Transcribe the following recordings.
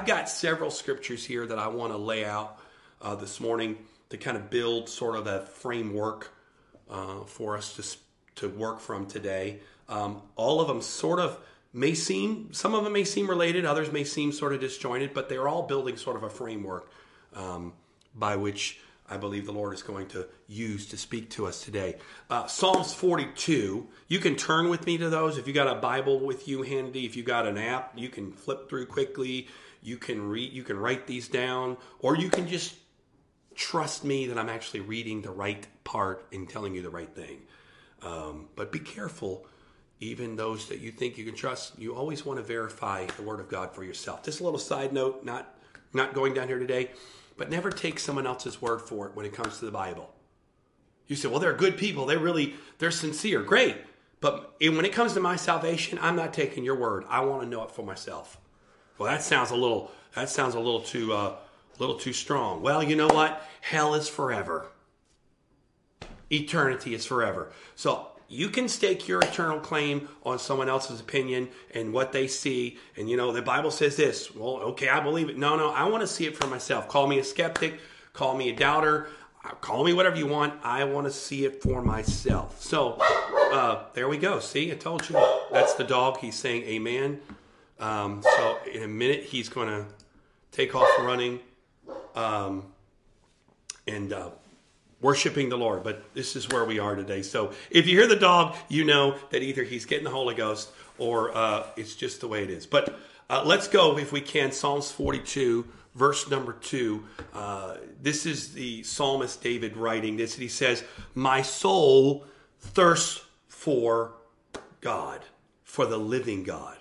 I've got several scriptures here that I want to lay out uh, this morning to kind of build sort of a framework uh, for us to to work from today. Um, all of them sort of may seem, some of them may seem related, others may seem sort of disjointed, but they're all building sort of a framework um, by which I believe the Lord is going to use to speak to us today. Uh, Psalms 42, you can turn with me to those. If you got a Bible with you handy, if you got an app, you can flip through quickly. You can read, you can write these down, or you can just trust me that I'm actually reading the right part and telling you the right thing. Um, but be careful, even those that you think you can trust. You always want to verify the Word of God for yourself. Just a little side note, not not going down here today, but never take someone else's word for it when it comes to the Bible. You say, well, they're good people. They're really they're sincere. Great. But when it comes to my salvation, I'm not taking your word. I want to know it for myself. Well, that sounds a little that sounds a little too uh, little too strong. Well, you know what? Hell is forever. Eternity is forever. So you can stake your eternal claim on someone else's opinion and what they see. And you know, the Bible says this. Well, okay, I believe it. No, no, I want to see it for myself. Call me a skeptic, call me a doubter, uh, call me whatever you want. I want to see it for myself. So uh, there we go. See, I told you. That's the dog. He's saying amen. Um, so in a minute, he's going to take off running um, and uh, worshiping the Lord. But this is where we are today. So if you hear the dog, you know that either he's getting the Holy Ghost or uh, it's just the way it is. But uh, let's go, if we can, Psalms 42, verse number 2. Uh, this is the psalmist David writing this. And he says, My soul thirsts for God, for the living God.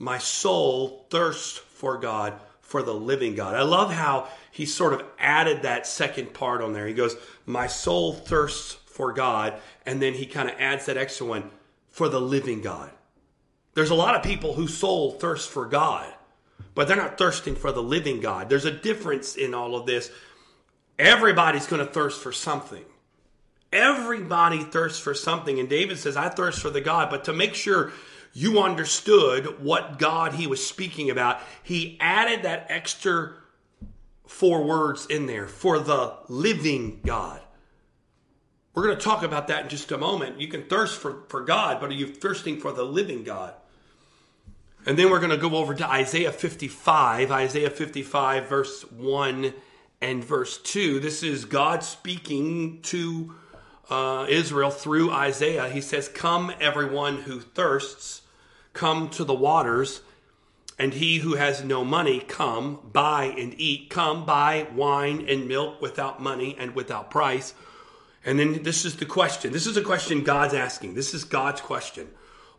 My soul thirsts for God, for the living God. I love how he sort of added that second part on there. He goes, My soul thirsts for God. And then he kind of adds that extra one, for the living God. There's a lot of people whose soul thirsts for God, but they're not thirsting for the living God. There's a difference in all of this. Everybody's going to thirst for something. Everybody thirsts for something. And David says, I thirst for the God. But to make sure you understood what God he was speaking about, he added that extra four words in there for the living God. We're going to talk about that in just a moment. You can thirst for, for God, but are you thirsting for the living God? And then we're going to go over to Isaiah 55, Isaiah 55, verse 1 and verse 2. This is God speaking to uh, Israel through Isaiah. He says, Come, everyone who thirsts, come to the waters. And he who has no money, come, buy and eat. Come, buy wine and milk without money and without price. And then this is the question. This is a question God's asking. This is God's question.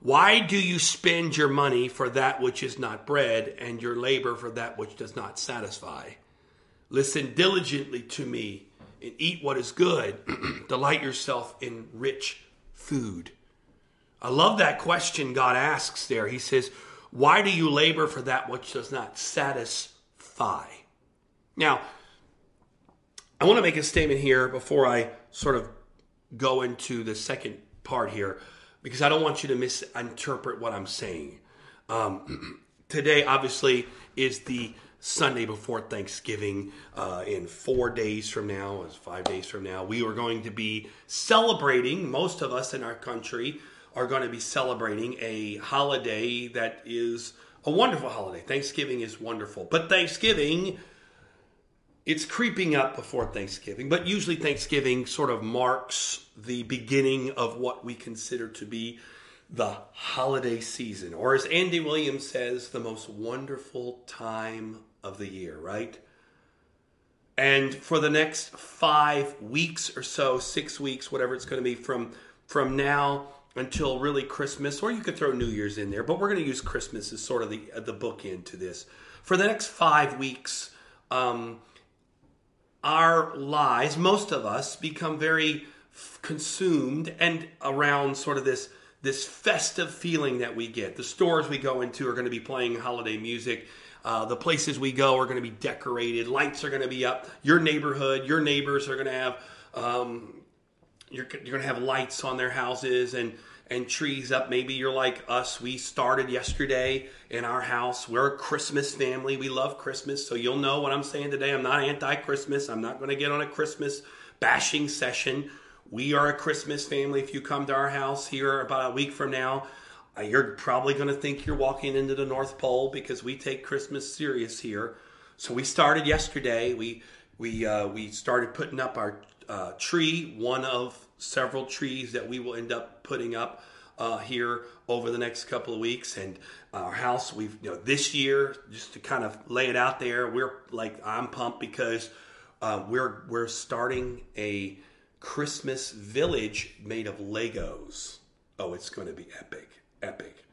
Why do you spend your money for that which is not bread and your labor for that which does not satisfy? Listen diligently to me and eat what is good. Delight yourself in rich food. I love that question God asks there. He says, Why do you labor for that which does not satisfy? Now, I want to make a statement here before I sort of go into the second part here, because I don't want you to misinterpret what I'm saying. Um, today, obviously, is the Sunday before Thanksgiving. Uh, in four days from now, as five days from now, we are going to be celebrating. Most of us in our country are going to be celebrating a holiday that is a wonderful holiday. Thanksgiving is wonderful, but Thanksgiving. It's creeping up before Thanksgiving, but usually Thanksgiving sort of marks the beginning of what we consider to be the holiday season, or as Andy Williams says, the most wonderful time of the year, right? And for the next five weeks or so, six weeks, whatever it's going to be from from now until really Christmas, or you could throw New Year's in there, but we're going to use Christmas as sort of the the bookend to this. For the next five weeks, um, our lives, most of us, become very consumed and around sort of this this festive feeling that we get. The stores we go into are going to be playing holiday music. Uh, the places we go are going to be decorated. Lights are going to be up. Your neighborhood, your neighbors are going to have, um, you're, you're going to have lights on their houses and and trees up. Maybe you're like us. We started yesterday in our house. We're a Christmas family. We love Christmas. So you'll know what I'm saying today. I'm not anti Christmas. I'm not going to get on a Christmas bashing session. We are a Christmas family. If you come to our house here about a week from now, uh, you're probably going to think you're walking into the North Pole because we take Christmas serious here. So we started yesterday. We we uh, we started putting up our uh, tree, one of several trees that we will end up putting up uh, here over the next couple of weeks. And our house, we've you know this year just to kind of lay it out there. We're like I'm pumped because uh, we're we're starting a Christmas village made of Legos. Oh, it's going to be epic, epic.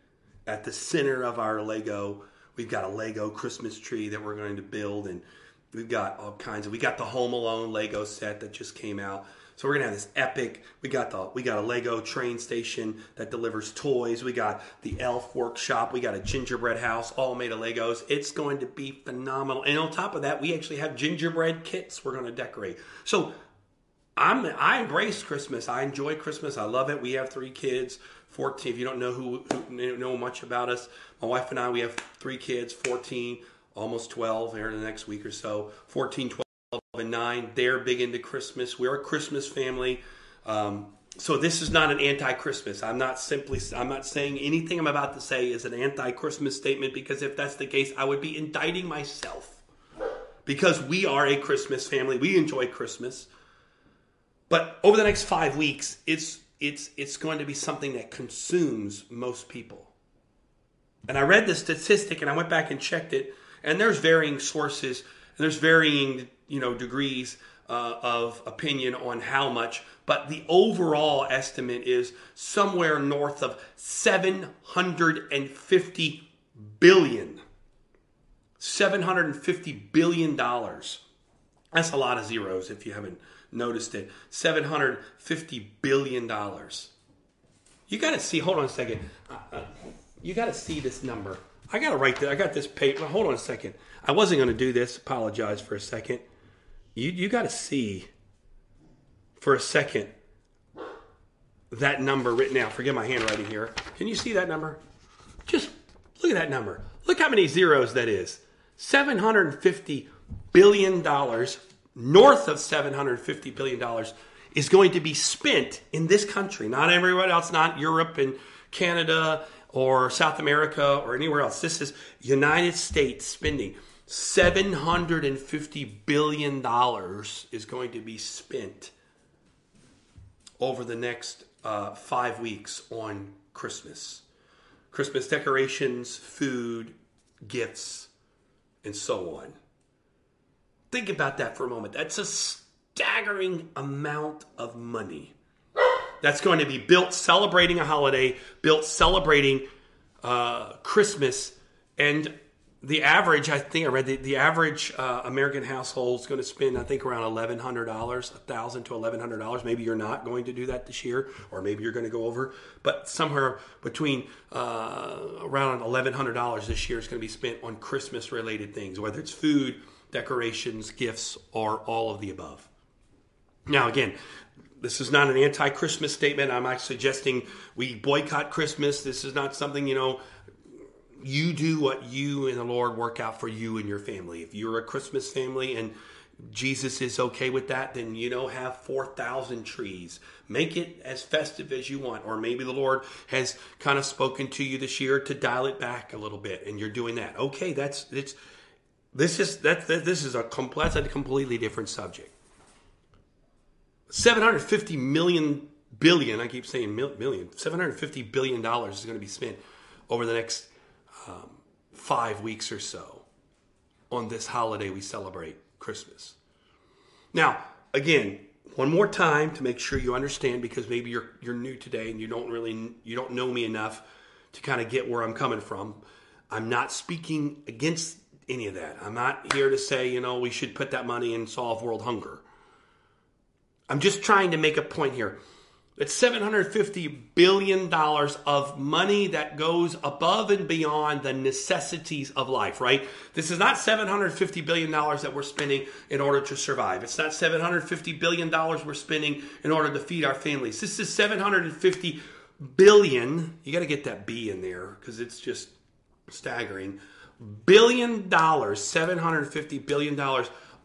At the center of our Lego, we've got a Lego Christmas tree that we're going to build and we've got all kinds of we got the home alone lego set that just came out so we're gonna have this epic. We got the we got a Lego train station that delivers toys. We got the elf workshop. We got a gingerbread house, all made of Legos. It's going to be phenomenal. And on top of that, we actually have gingerbread kits we're gonna decorate. So I'm I embrace Christmas. I enjoy Christmas. I love it. We have three kids. 14 if you don't know who, who know much about us my wife and i we have three kids 14 almost 12 here in the next week or so 14 12 and nine. They're big into Christmas. We're a Christmas family. Um, so this is not an anti-Christmas. I'm not simply. I'm not saying anything I'm about to say is an anti-Christmas statement because if that's the case, I would be indicting myself. Because we are a Christmas family, we enjoy Christmas. But over the next five weeks, it's it's it's going to be something that consumes most people. And I read the statistic, and I went back and checked it, and there's varying sources, and there's varying you know degrees uh, of opinion on how much, but the overall estimate is somewhere north of 750 billion. 750 billion dollars. That's a lot of zeros if you haven't noticed it. 750 billion dollars. You got to see. Hold on a second. Uh, uh, you got to see this number. I got to write that. I got this paper. Hold on a second. I wasn't going to do this. Apologize for a second you you got to see for a second that number written out. Forget my handwriting here. Can you see that number? Just look at that number. Look how many zeros that is. Seven hundred fifty billion dollars, north of seven hundred fifty billion dollars, is going to be spent in this country. Not everywhere else. Not Europe and Canada or South America or anywhere else. This is United States spending. $750 billion is going to be spent over the next uh, five weeks on Christmas. Christmas decorations, food, gifts, and so on. Think about that for a moment. That's a staggering amount of money that's going to be built celebrating a holiday, built celebrating uh, Christmas, and the average, I think I read the, the average uh, American household is going to spend, I think, around eleven hundred dollars, a thousand to eleven hundred dollars. Maybe you're not going to do that this year, or maybe you're going to go over, but somewhere between uh, around eleven hundred dollars this year is going to be spent on Christmas-related things, whether it's food, decorations, gifts, or all of the above. Now, again, this is not an anti-Christmas statement. I'm not suggesting we boycott Christmas. This is not something you know you do what you and the Lord work out for you and your family. If you're a Christmas family and Jesus is okay with that, then you know, have 4,000 trees. Make it as festive as you want. Or maybe the Lord has kind of spoken to you this year to dial it back a little bit and you're doing that. Okay, that's it's this is that, that this is a complex a completely different subject. 750 million billion, I keep saying million, 750 billion dollars is going to be spent over the next um, five weeks or so on this holiday we celebrate Christmas. Now, again, one more time to make sure you understand because maybe you're you're new today and you don't really you don't know me enough to kind of get where I'm coming from. I'm not speaking against any of that. I'm not here to say, you know, we should put that money and solve world hunger. I'm just trying to make a point here. It's $750 billion of money that goes above and beyond the necessities of life, right? This is not $750 billion that we're spending in order to survive. It's not $750 billion we're spending in order to feed our families. This is 750 billion. You got to get that B in there because it's just staggering. Billion dollars, $750 billion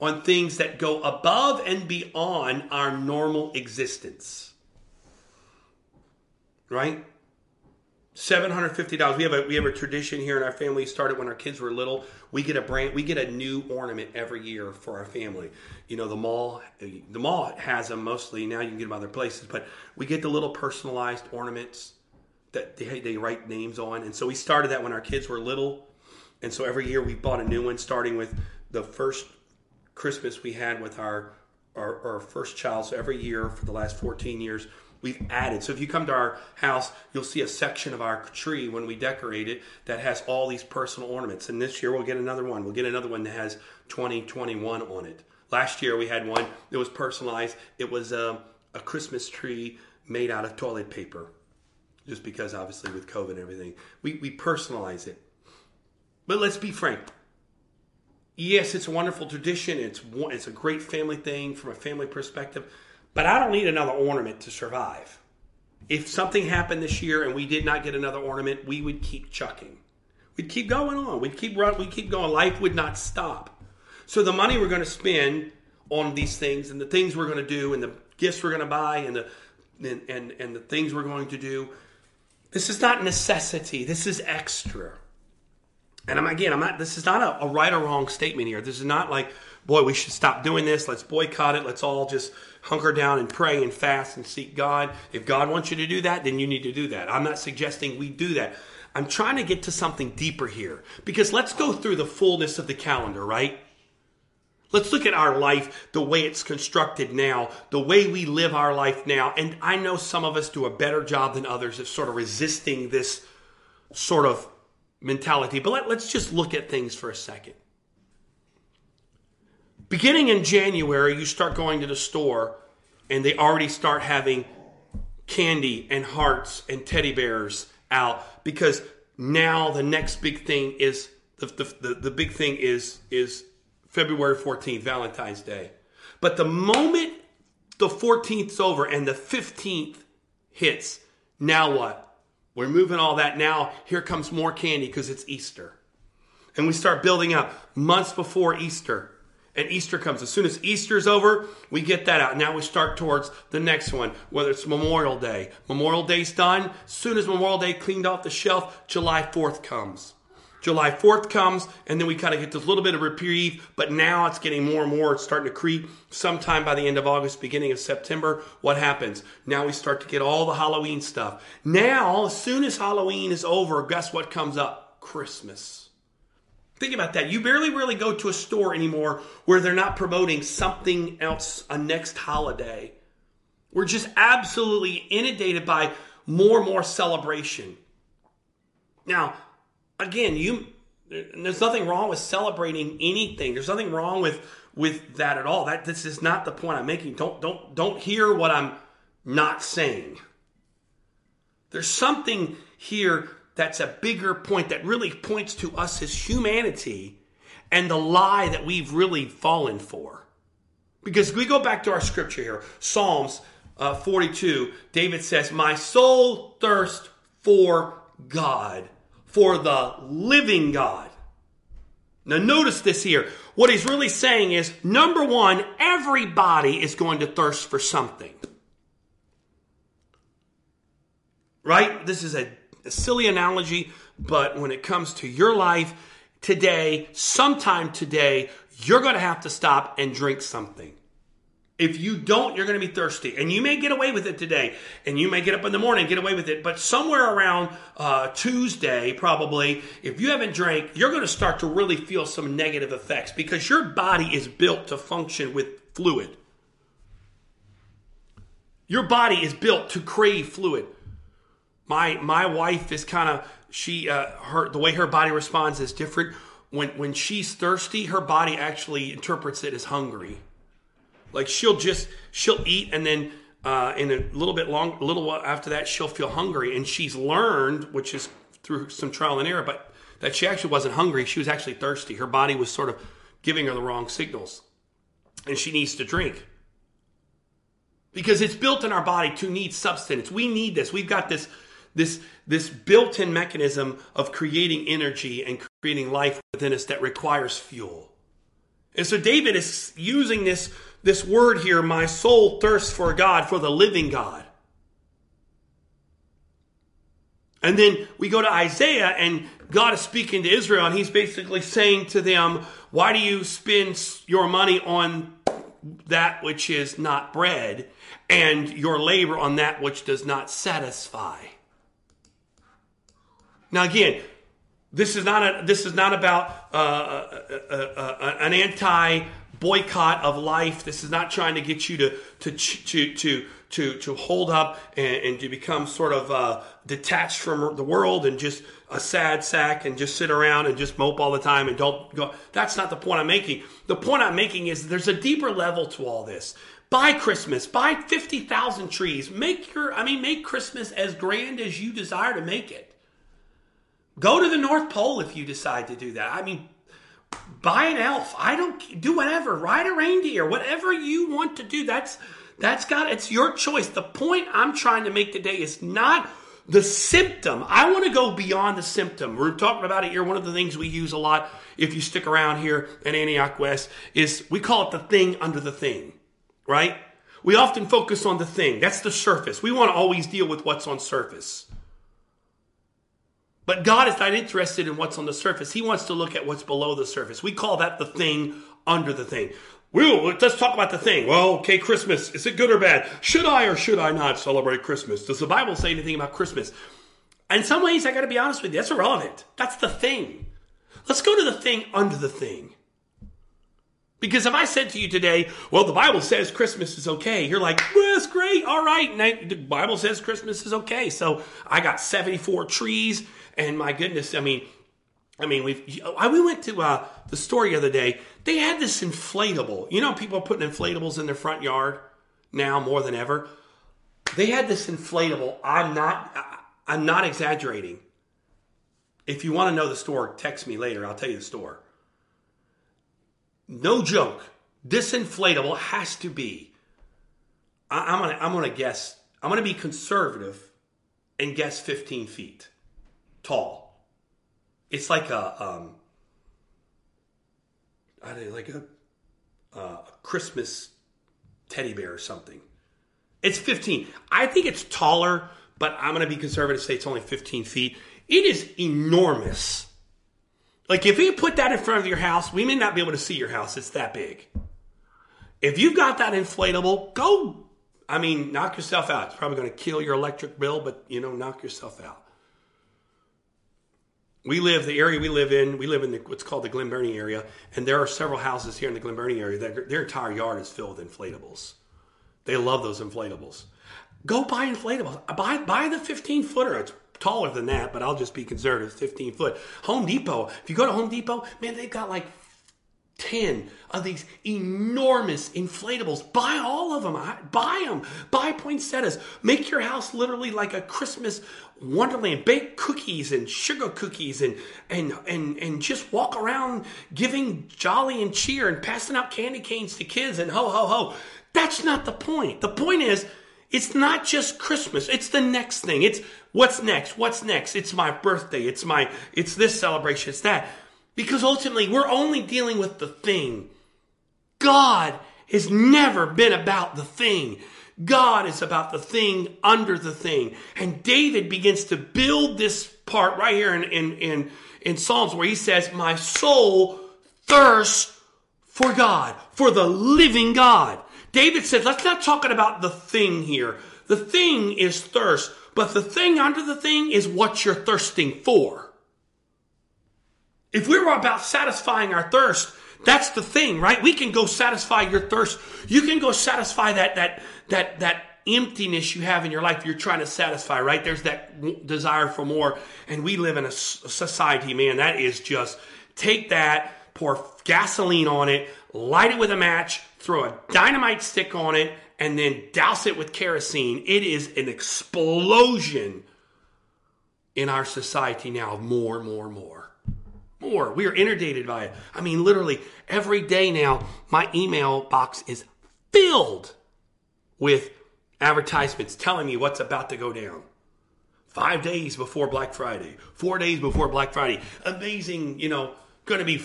on things that go above and beyond our normal existence right? Seven hundred fifty dollars. We have a we have a tradition here in our family. Started when our kids were little. We get a brand. We get a new ornament every year for our family. You know, the mall. The mall has them mostly. Now you can get them other places, but we get the little personalized ornaments that they, they write names on. And so we started that when our kids were little. And so every year we bought a new one, starting with the first Christmas we had with our our, our first child. So every year for the last fourteen years we've added. So if you come to our house, you'll see a section of our tree when we decorate it that has all these personal ornaments. And this year we'll get another one. We'll get another one that has 2021 on it. Last year we had one that was personalized. It was a, um, a Christmas tree made out of toilet paper. Just because obviously with COVID and everything, we, we personalize it. But let's be frank. Yes, it's a wonderful tradition. It's it's a great family thing from a family perspective. But I don't need another ornament to survive. If something happened this year and we did not get another ornament, we would keep chucking. We'd keep going on. We'd keep run. We'd keep going. Life would not stop. So the money we're going to spend on these things and the things we're going to do and the gifts we're going to buy and the and, and, and the things we're going to do, this is not necessity. This is extra. And I'm again, I'm not. This is not a, a right or wrong statement here. This is not like, boy, we should stop doing this. Let's boycott it. Let's all just hunker down and pray and fast and seek God. If God wants you to do that, then you need to do that. I'm not suggesting we do that. I'm trying to get to something deeper here because let's go through the fullness of the calendar, right? Let's look at our life, the way it's constructed now, the way we live our life now. And I know some of us do a better job than others of sort of resisting this sort of mentality. But let, us just look at things for a second. Beginning in January, you start going to the store and they already start having candy and hearts and teddy bears out because now the next big thing is the, the, the, the big thing is is February 14th, Valentine's Day. But the moment the 14th's over and the 15th hits, now what? We're moving all that. Now here comes more candy because it's Easter. And we start building up months before Easter and Easter comes. As soon as Easter's over, we get that out. Now we start towards the next one, whether it's Memorial Day. Memorial Day's done. Soon as Memorial Day cleaned off the shelf, July 4th comes. July 4th comes, and then we kind of get this little bit of reprieve, but now it's getting more and more. It's starting to creep. Sometime by the end of August, beginning of September, what happens? Now we start to get all the Halloween stuff. Now, as soon as Halloween is over, guess what comes up? Christmas. Think about that. You barely really go to a store anymore where they're not promoting something else, a next holiday. We're just absolutely inundated by more and more celebration. Now, again, you there's nothing wrong with celebrating anything. There's nothing wrong with with that at all. That this is not the point I'm making. Don't don't don't hear what I'm not saying. There's something here that's a bigger point that really points to us as humanity and the lie that we've really fallen for. Because we go back to our scripture here, Psalms uh, 42, David says, My soul thirsts for God, for the living God. Now, notice this here. What he's really saying is number one, everybody is going to thirst for something. Right? This is a a silly analogy, but when it comes to your life today, sometime today, you're going to have to stop and drink something. If you don't, you're going to be thirsty. And you may get away with it today. And you may get up in the morning get away with it. But somewhere around uh, Tuesday, probably, if you haven't drank, you're going to start to really feel some negative effects because your body is built to function with fluid. Your body is built to crave fluid. My my wife is kind of she uh, her the way her body responds is different. When when she's thirsty, her body actually interprets it as hungry. Like she'll just she'll eat and then uh, in a little bit long, a little while after that, she'll feel hungry, and she's learned, which is through some trial and error, but that she actually wasn't hungry. She was actually thirsty. Her body was sort of giving her the wrong signals, and she needs to drink because it's built in our body to need substance. We need this. We've got this this this built-in mechanism of creating energy and creating life within us that requires fuel. And so David is using this this word here, my soul thirsts for God, for the living God. And then we go to Isaiah, and God is speaking to Israel, and he's basically saying to them, Why do you spend your money on that which is not bread, and your labor on that which does not satisfy? Now, again, this is not a, this is not about uh, uh, uh, uh an anti boycott of life. This is not trying to get you to to to to to, to hold up and, and to become sort of uh, detached from the world and just a sad sack and just sit around and just mope all the time and don't go. That's not the point I'm making. The point I'm making is there's a deeper level to all this. Buy Christmas, buy 50,000 trees. Make your, I mean, make Christmas as grand as you desire to make it. Go to the North Pole if you decide to do that. I mean, buy an elf. I don't do whatever. Ride a reindeer. Whatever you want to do. That's that's got it's your choice. The point I'm trying to make today is not the symptom. I want to go beyond the symptom. We're talking about it here. One of the things we use a lot, if you stick around here in Antioch West, is we call it the thing under the thing, right? We often focus on the thing. That's the surface. We want to always deal with what's on surface. But God is not interested in what's on the surface. He wants to look at what's below the surface. We call that the thing under the thing. Well, let's talk about the thing. Well, okay, Christmas. Is it good or bad? Should I or should I not celebrate Christmas? Does the Bible say anything about Christmas? In some ways, I got to be honest with you, that's irrelevant. That's the thing. Let's go to the thing under the thing. Because if I said to you today, well, the Bible says Christmas is okay, you're like, well, that's great. All right. And I, the Bible says Christmas is okay. So I got 74 trees and my goodness, I mean, I mean, we we went to uh, the store the other day. They had this inflatable. You know, people are putting inflatables in their front yard now more than ever. They had this inflatable. I'm not. I'm not exaggerating. If you want to know the store, text me later. I'll tell you the store. No joke. This inflatable has to be. I, am gonna. I'm gonna guess. I'm gonna be conservative and guess 15 feet tall. It's like a um, I don't know, like a, uh, a Christmas teddy bear or something. It's 15. I think it's taller, but I'm to be conservative say it's only 15 feet. It is enormous. Like if you put that in front of your house, we may not be able to see your house. It's that big. If you've got that inflatable, go. I mean, knock yourself out. It's probably going to kill your electric bill, but you know, knock yourself out we live the area we live in. We live in the, what's called the Glen Burnie area, and there are several houses here in the Glen Burnie area that their entire yard is filled with inflatables. They love those inflatables. Go buy inflatables. Buy buy the 15 footer. It's taller than that, but I'll just be conservative. 15 foot. Home Depot. If you go to Home Depot, man, they've got like 10 of these enormous inflatables. Buy all of them. Buy them. Buy poinsettias. Make your house literally like a Christmas wonderland. Bake cookies and sugar cookies and, and, and, and just walk around giving jolly and cheer and passing out candy canes to kids and ho, ho, ho. That's not the point. The point is, it's not just Christmas. It's the next thing. It's what's next? What's next? It's my birthday. It's my, it's this celebration. It's that. Because ultimately, we're only dealing with the thing. God has never been about the thing. God is about the thing under the thing. And David begins to build this part right here in, in, in, in Psalms where he says, My soul thirsts for God, for the living God. David says, let's not talking about the thing here. The thing is thirst, but the thing under the thing is what you're thirsting for. If we were about satisfying our thirst, that's the thing, right? We can go satisfy your thirst. You can go satisfy that that that that emptiness you have in your life you're trying to satisfy, right? There's that desire for more. And we live in a society, man, that is just take that, pour gasoline on it, light it with a match, throw a dynamite stick on it, and then douse it with kerosene. It is an explosion in our society now, more, more, more. More. We are inundated by it. I mean, literally, every day now, my email box is filled with advertisements telling me what's about to go down. Five days before Black Friday, four days before Black Friday. Amazing, you know, going to be,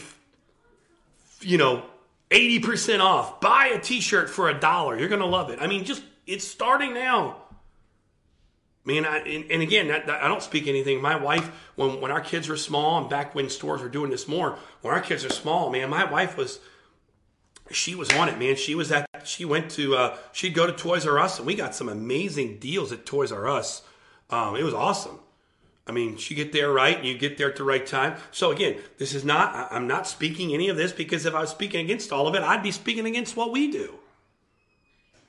you know, 80% off. Buy a t shirt for a dollar. You're going to love it. I mean, just, it's starting now. Man, I, and, and again, that, that, I don't speak anything. My wife, when, when our kids were small, and back when stores were doing this more, when our kids are small, man, my wife was, she was on it, man. She was at, she went to, uh, she'd go to Toys R Us, and we got some amazing deals at Toys R Us. Um, it was awesome. I mean, you get there right and you get there at the right time. So again, this is not, I'm not speaking any of this because if I was speaking against all of it, I'd be speaking against what we do.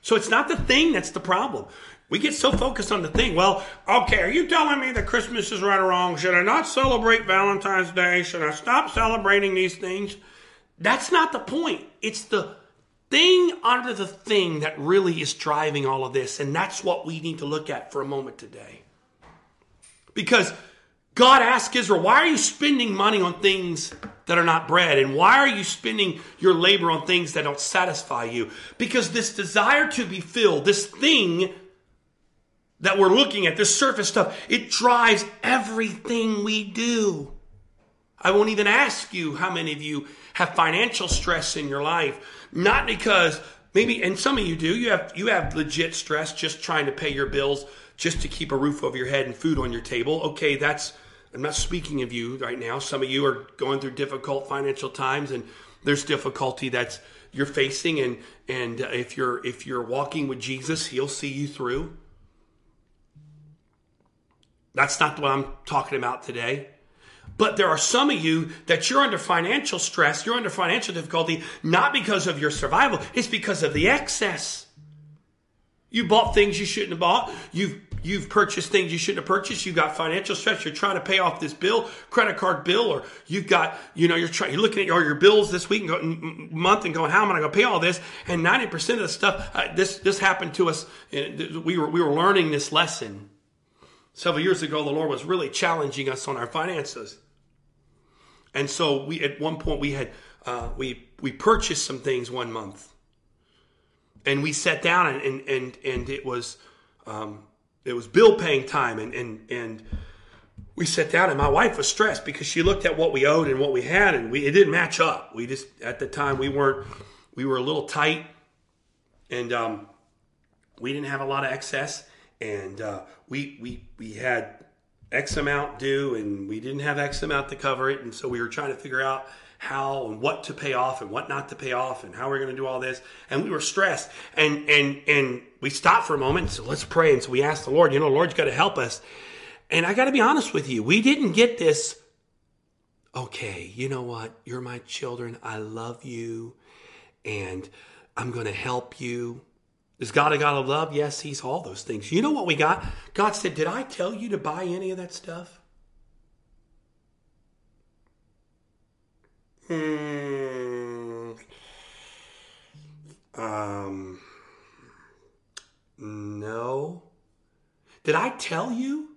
So it's not the thing that's the problem. We get so focused on the thing. Well, okay, are you telling me that Christmas is right or wrong? Should I not celebrate Valentine's Day? Should I stop celebrating these things? That's not the point. It's the thing under the thing that really is driving all of this. And that's what we need to look at for a moment today. Because God asked Israel, why are you spending money on things that are not bread? And why are you spending your labor on things that don't satisfy you? Because this desire to be filled, this thing that we're looking at, this surface stuff, it drives everything we do. I won't even ask you how many of you have financial stress in your life, not because maybe, and some of you do, you have, you have legit stress just trying to pay your bills just to keep a roof over your head and food on your table. Okay, that's, I'm not speaking of you right now. Some of you are going through difficult financial times and there's difficulty that's you're facing and and uh, if you're if you're walking with Jesus, he'll see you through. That's not what I'm talking about today. But there are some of you that you're under financial stress, you're under financial difficulty, not because of your survival, it's because of the excess. You bought things you shouldn't have bought. You've you've purchased things you shouldn't have purchased. You've got financial stress. You're trying to pay off this bill, credit card bill, or you've got, you know, you're trying, you're looking at all your bills this week and go, month and going, how am I going to pay all this? And 90% of the stuff, uh, this, this happened to us. We were, we were learning this lesson several years ago. The Lord was really challenging us on our finances. And so we, at one point we had, uh, we, we purchased some things one month and we sat down and, and, and, and it was, um, it was bill paying time and and and we sat down and my wife was stressed because she looked at what we owed and what we had and we it didn't match up. We just at the time we weren't we were a little tight and um, we didn't have a lot of excess and uh, we we we had X amount due and we didn't have X amount to cover it and so we were trying to figure out how and what to pay off and what not to pay off and how we're going to do all this. And we were stressed. And and and we stopped for a moment. So let's pray. And so we asked the Lord, you know, Lord's got to help us. And I got to be honest with you, we didn't get this. Okay, you know what? You're my children. I love you, and I'm going to help you. Is God a God of love? Yes, He's all those things. You know what we got? God said, Did I tell you to buy any of that stuff? Hmm. Um. No. Did I tell you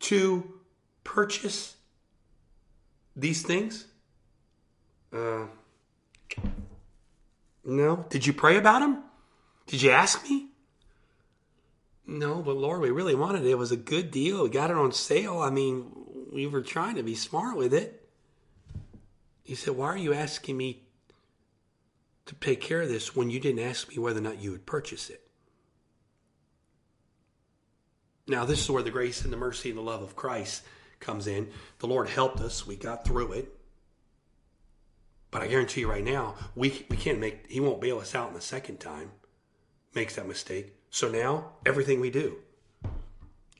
to purchase these things? Uh. No. Did you pray about them? Did you ask me? No, but Lord, we really wanted it. It was a good deal. We got it on sale. I mean, we were trying to be smart with it. He said, Why are you asking me to take care of this when you didn't ask me whether or not you would purchase it? Now, this is where the grace and the mercy and the love of Christ comes in. The Lord helped us. We got through it. But I guarantee you right now, we, we can't make, He won't bail us out in the second time, makes that mistake. So now, everything we do,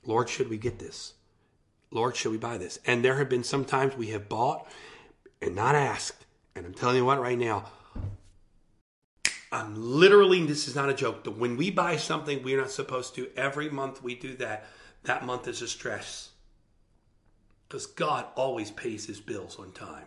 Lord, should we get this? Lord, should we buy this? And there have been some times we have bought and not asked. And I'm telling you what, right now, I'm literally, this is not a joke. When we buy something we're not supposed to, every month we do that, that month is a stress. Because God always pays his bills on time.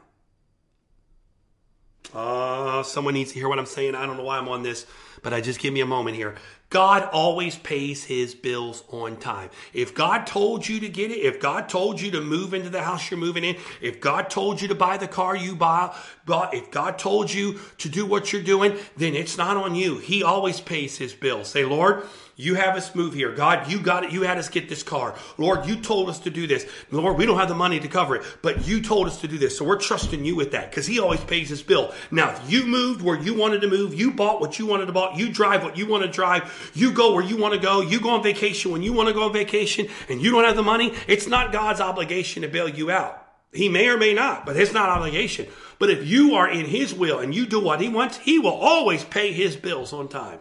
Uh, someone needs to hear what I'm saying. I don't know why I'm on this, but I just give me a moment here. God always pays his bills on time. If God told you to get it, if God told you to move into the house you're moving in, if God told you to buy the car you buy, if God told you to do what you're doing, then it's not on you. He always pays his bills. Say, Lord, you have us move here. God, you got it. You had us get this car. Lord, you told us to do this. Lord, we don't have the money to cover it, but you told us to do this. So we're trusting you with that because he always pays his bill. Now, if you moved where you wanted to move, you bought what you wanted to buy, you drive what you want to drive, you go where you want to go, you go on vacation when you want to go on vacation and you don't have the money, it's not God's obligation to bail you out. He may or may not, but it's not obligation. But if you are in his will and you do what he wants, he will always pay his bills on time.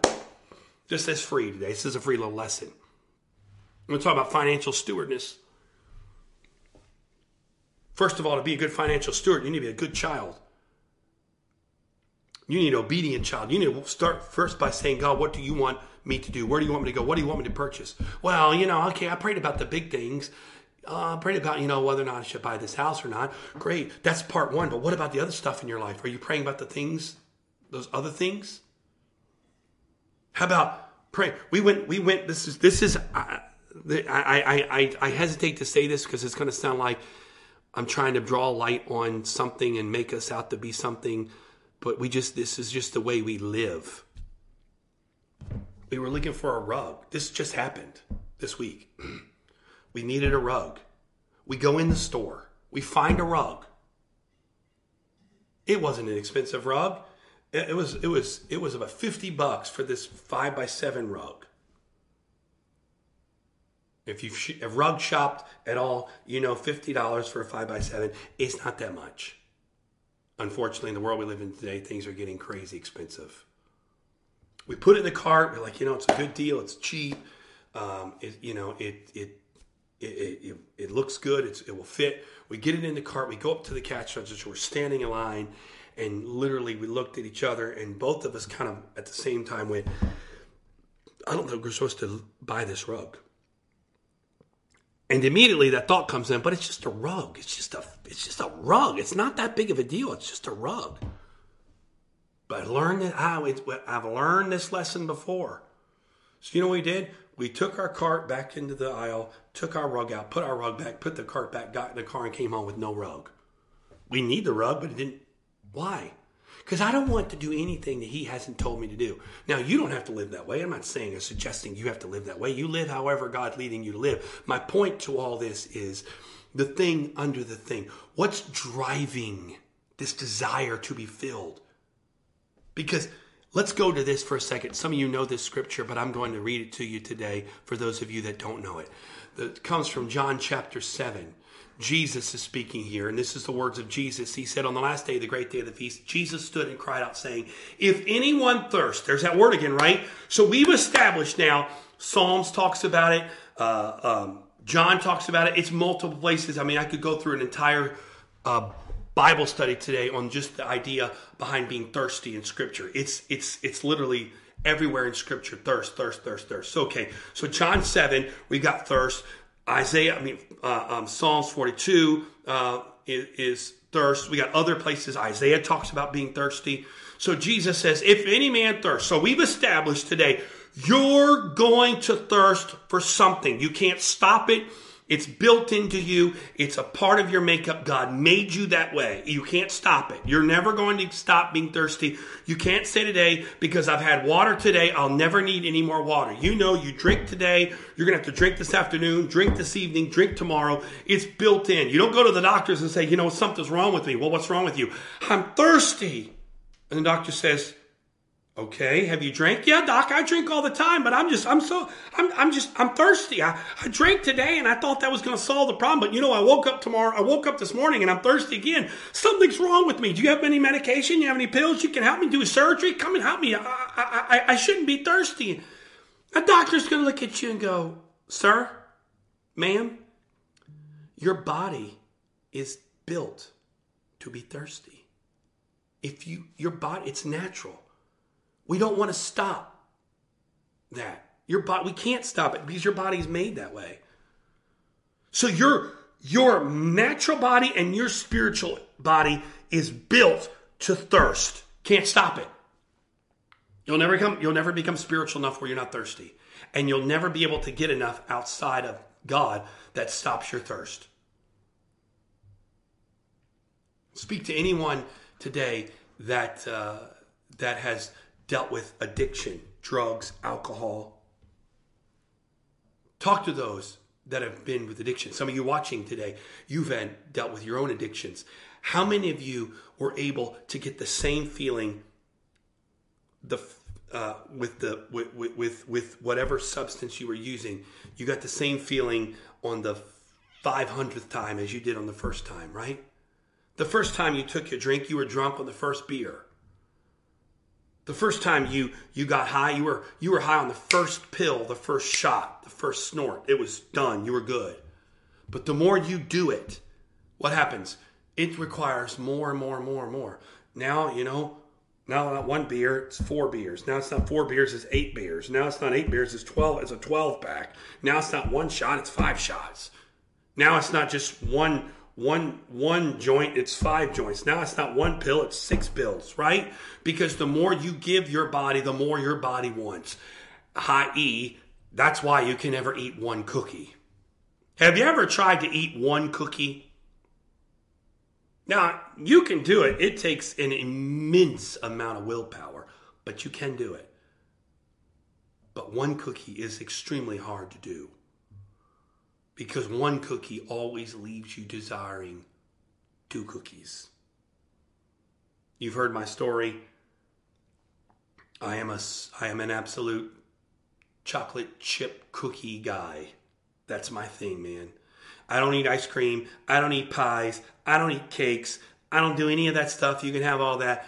Just as free today. This is a free little lesson. I'm going to talk about financial stewardness. First of all, to be a good financial steward, you need to be a good child. You need an obedient child. You need to start first by saying, God, what do you want me to do? Where do you want me to go? What do you want me to purchase? Well, you know, okay, I prayed about the big things. Uh, I prayed about, you know, whether or not I should buy this house or not. Great. That's part one. But what about the other stuff in your life? Are you praying about the things, those other things? How about pray? We went. We went. This is. This is. I. I. I. I hesitate to say this because it's going to sound like I'm trying to draw light on something and make us out to be something, but we just. This is just the way we live. We were looking for a rug. This just happened this week. We needed a rug. We go in the store. We find a rug. It wasn't an expensive rug. It was it was it was about fifty bucks for this five by seven rug. If you've sh- rug shopped at all, you know fifty dollars for a five by seven is not that much. Unfortunately, in the world we live in today, things are getting crazy expensive. We put it in the cart. We're like, you know, it's a good deal. It's cheap. Um, it, you know, it it it, it, it, looks good. It's, it will fit. We get it in the cart. We go up to the cash register. We're standing in line, and literally we looked at each other and both of us kind of at the same time went i don't think we're supposed to buy this rug. And immediately that thought comes in but it's just a rug. It's just a it's just a rug. It's not that big of a deal. It's just a rug. But i learned that it, i've learned this lesson before. So you know what we did? We took our cart back into the aisle took our rug out put our rug back put the cart back got in the car and came home with no rug. We need the rug but it didn't why? Because I don't want to do anything that he hasn't told me to do. Now, you don't have to live that way. I'm not saying or suggesting you have to live that way. You live however God's leading you to live. My point to all this is the thing under the thing. What's driving this desire to be filled? Because let's go to this for a second. Some of you know this scripture, but I'm going to read it to you today for those of you that don't know it. It comes from John chapter 7. Jesus is speaking here, and this is the words of Jesus. He said, On the last day, the great day of the feast, Jesus stood and cried out, saying, If anyone thirst, there's that word again, right? So we've established now, Psalms talks about it, uh, um, John talks about it. It's multiple places. I mean, I could go through an entire uh, Bible study today on just the idea behind being thirsty in Scripture. It's it's it's literally everywhere in Scripture. Thirst, thirst, thirst, thirst. So, okay, so John seven, we got thirst. Isaiah, I mean, uh, um, Psalms 42 uh, is, is, thirst. We got other places. Isaiah talks about being thirsty. So Jesus says, if any man thirst. So we've established today, you're going to thirst for something. You can't stop it. It's built into you. It's a part of your makeup. God made you that way. You can't stop it. You're never going to stop being thirsty. You can't say today, because I've had water today, I'll never need any more water. You know, you drink today, you're going to have to drink this afternoon, drink this evening, drink tomorrow. It's built in. You don't go to the doctors and say, you know, something's wrong with me. Well, what's wrong with you? I'm thirsty. And the doctor says, Okay, have you drank? Yeah, doc, I drink all the time, but I'm just, I'm so, I'm, I'm just, I'm thirsty. I, I drank today and I thought that was going to solve the problem, but you know, I woke up tomorrow, I woke up this morning and I'm thirsty again. Something's wrong with me. Do you have any medication? You have any pills? You can help me do surgery? Come and help me. I, I, I, I shouldn't be thirsty. A doctor's going to look at you and go, sir, ma'am, your body is built to be thirsty. If you, your body, it's natural. We don't want to stop that. Your body, we can't stop it because your body's made that way. So your your natural body and your spiritual body is built to thirst. Can't stop it. You'll never come you'll never become spiritual enough where you're not thirsty. And you'll never be able to get enough outside of God that stops your thirst. Speak to anyone today that uh, that has dealt with addiction, drugs, alcohol. Talk to those that have been with addiction. Some of you watching today, you've dealt with your own addictions. How many of you were able to get the same feeling the uh, with the with, with with whatever substance you were using? You got the same feeling on the 500th time as you did on the first time, right? The first time you took your drink, you were drunk on the first beer. The first time you you got high, you were you were high on the first pill, the first shot, the first snort. It was done. You were good. But the more you do it, what happens? It requires more and more and more and more. Now, you know, now not one beer, it's four beers. Now it's not four beers, it's eight beers. Now it's not eight beers, it's twelve, it's a twelve pack. Now it's not one shot, it's five shots. Now it's not just one one one joint it's five joints. Now it's not one pill it's six pills right? Because the more you give your body the more your body wants. I.e that's why you can never eat one cookie. Have you ever tried to eat one cookie? Now you can do it. It takes an immense amount of willpower but you can do it. But one cookie is extremely hard to do because one cookie always leaves you desiring two cookies. You've heard my story. I am a I am an absolute chocolate chip cookie guy. That's my thing, man. I don't eat ice cream. I don't eat pies. I don't eat cakes. I don't do any of that stuff. You can have all that.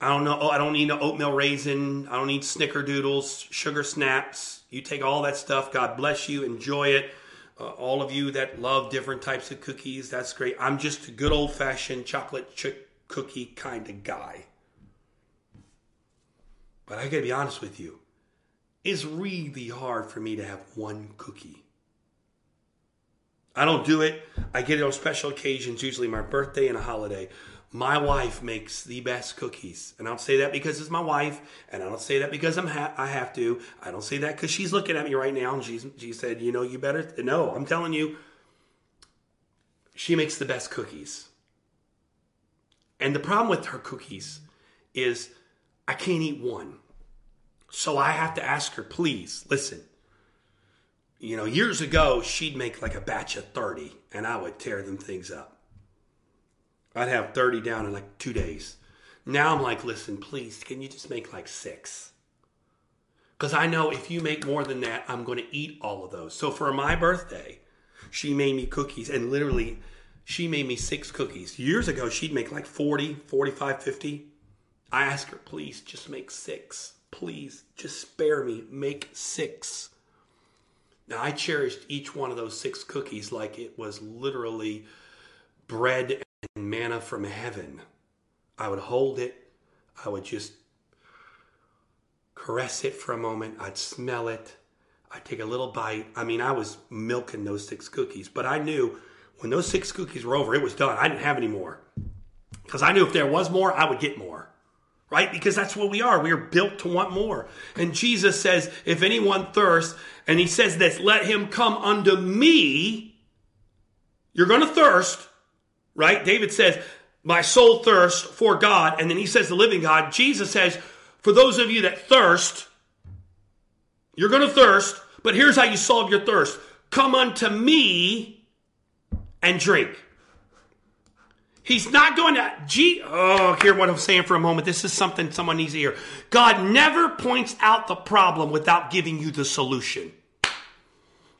I don't know. Oh, I don't need no oatmeal raisin. I don't need snickerdoodles, sugar snaps. You take all that stuff. God bless you. Enjoy it. Uh, all of you that love different types of cookies, that's great. I'm just a good old fashioned chocolate chip cookie kind of guy. But I gotta be honest with you, it's really hard for me to have one cookie. I don't do it. I get it on special occasions, usually my birthday and a holiday. My wife makes the best cookies. And I don't say that because it's my wife. And I don't say that because I'm ha- I have to. I don't say that because she's looking at me right now and she's, she said, you know, you better. Th-. No, I'm telling you, she makes the best cookies. And the problem with her cookies is I can't eat one. So I have to ask her, please, listen. You know, years ago, she'd make like a batch of 30 and I would tear them things up. I'd have 30 down in like two days. Now I'm like, listen, please, can you just make like six? Because I know if you make more than that, I'm going to eat all of those. So for my birthday, she made me cookies and literally she made me six cookies. Years ago, she'd make like 40, 45, 50. I asked her, please just make six. Please just spare me. Make six. Now, I cherished each one of those six cookies like it was literally bread and manna from heaven. I would hold it, I would just caress it for a moment, I'd smell it, I'd take a little bite. I mean, I was milking those six cookies, but I knew when those six cookies were over, it was done. I didn't have any more. Because I knew if there was more, I would get more. Right? Because that's what we are. We are built to want more. And Jesus says, if anyone thirsts, and he says this, let him come unto me. You're going to thirst right? David says, My soul thirsts for God. And then he says, The living God. Jesus says, For those of you that thirst, you're going to thirst, but here's how you solve your thirst come unto me and drink. He's not going to, gee, oh, hear what I'm saying for a moment. This is something someone needs to hear. God never points out the problem without giving you the solution.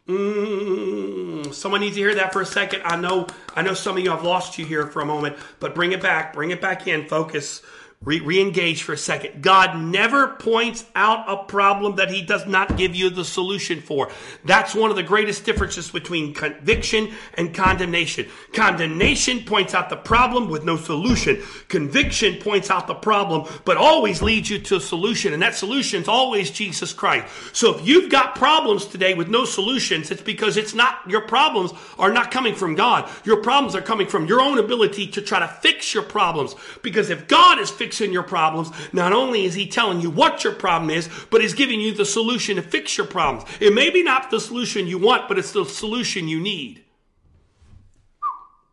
Mm, someone needs to hear that for a second. I know, I know some of you have lost you here for a moment, but bring it back, bring it back in. Focus. Re engage for a second. God never points out a problem that He does not give you the solution for. That's one of the greatest differences between conviction and condemnation. Condemnation points out the problem with no solution. Conviction points out the problem, but always leads you to a solution, and that solution is always Jesus Christ. So if you've got problems today with no solutions, it's because it's not, your problems are not coming from God. Your problems are coming from your own ability to try to fix your problems. Because if God is fixing fixing your problems, not only is he telling you what your problem is, but he's giving you the solution to fix your problems. It may be not the solution you want, but it's the solution you need.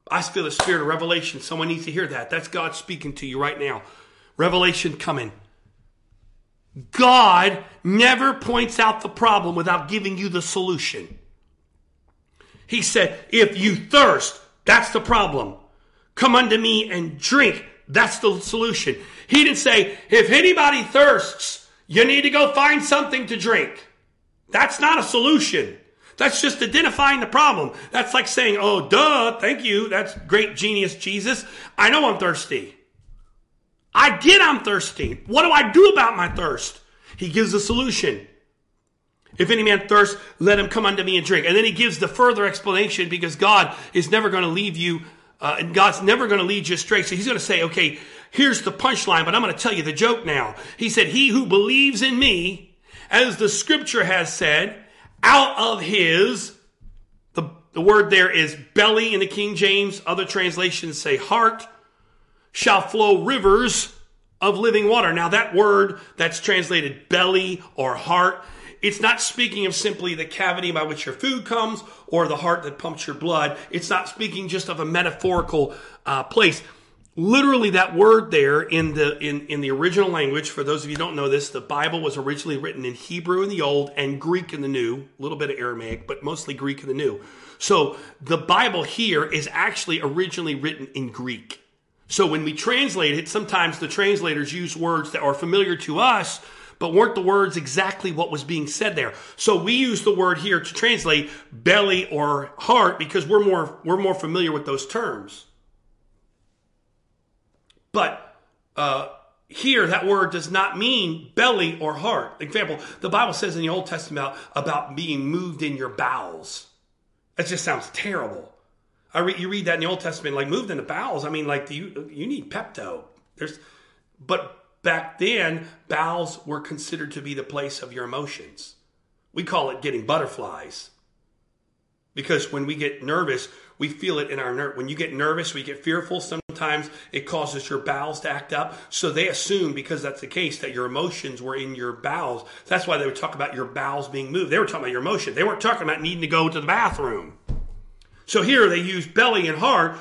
I feel the spirit of revelation. Someone needs to hear that. That's God speaking to you right now. Revelation coming. God never points out the problem without giving you the solution. He said, if you thirst, that's the problem. Come unto me and drink. That's the solution. He didn't say, if anybody thirsts, you need to go find something to drink. That's not a solution. That's just identifying the problem. That's like saying, oh, duh, thank you. That's great genius, Jesus. I know I'm thirsty. I get I'm thirsty. What do I do about my thirst? He gives a solution. If any man thirst, let him come unto me and drink. And then he gives the further explanation because God is never going to leave you uh, and God's never going to lead you astray. So he's going to say, okay, here's the punchline, but I'm going to tell you the joke now. He said, he who believes in me, as the scripture has said, out of his, the, the word there is belly in the King James. Other translations say heart, shall flow rivers of living water. Now that word that's translated belly or heart it's not speaking of simply the cavity by which your food comes or the heart that pumps your blood. It's not speaking just of a metaphorical uh, place. Literally, that word there in the in, in the original language. For those of you don't know this, the Bible was originally written in Hebrew in the Old and Greek in the New. A little bit of Aramaic, but mostly Greek in the New. So the Bible here is actually originally written in Greek. So when we translate it, sometimes the translators use words that are familiar to us but weren't the words exactly what was being said there? So we use the word here to translate belly or heart because we're more, we're more familiar with those terms. But, uh, here that word does not mean belly or heart. Example, the Bible says in the Old Testament about, being moved in your bowels. That just sounds terrible. I re, you read that in the Old Testament, like moved in the bowels. I mean, like you you need Pepto. There's, but Back then, bowels were considered to be the place of your emotions. We call it getting butterflies. Because when we get nervous, we feel it in our nerve. When you get nervous, we get fearful. Sometimes it causes your bowels to act up. So they assume, because that's the case, that your emotions were in your bowels. That's why they would talk about your bowels being moved. They were talking about your emotion. They weren't talking about needing to go to the bathroom. So here they use belly and heart,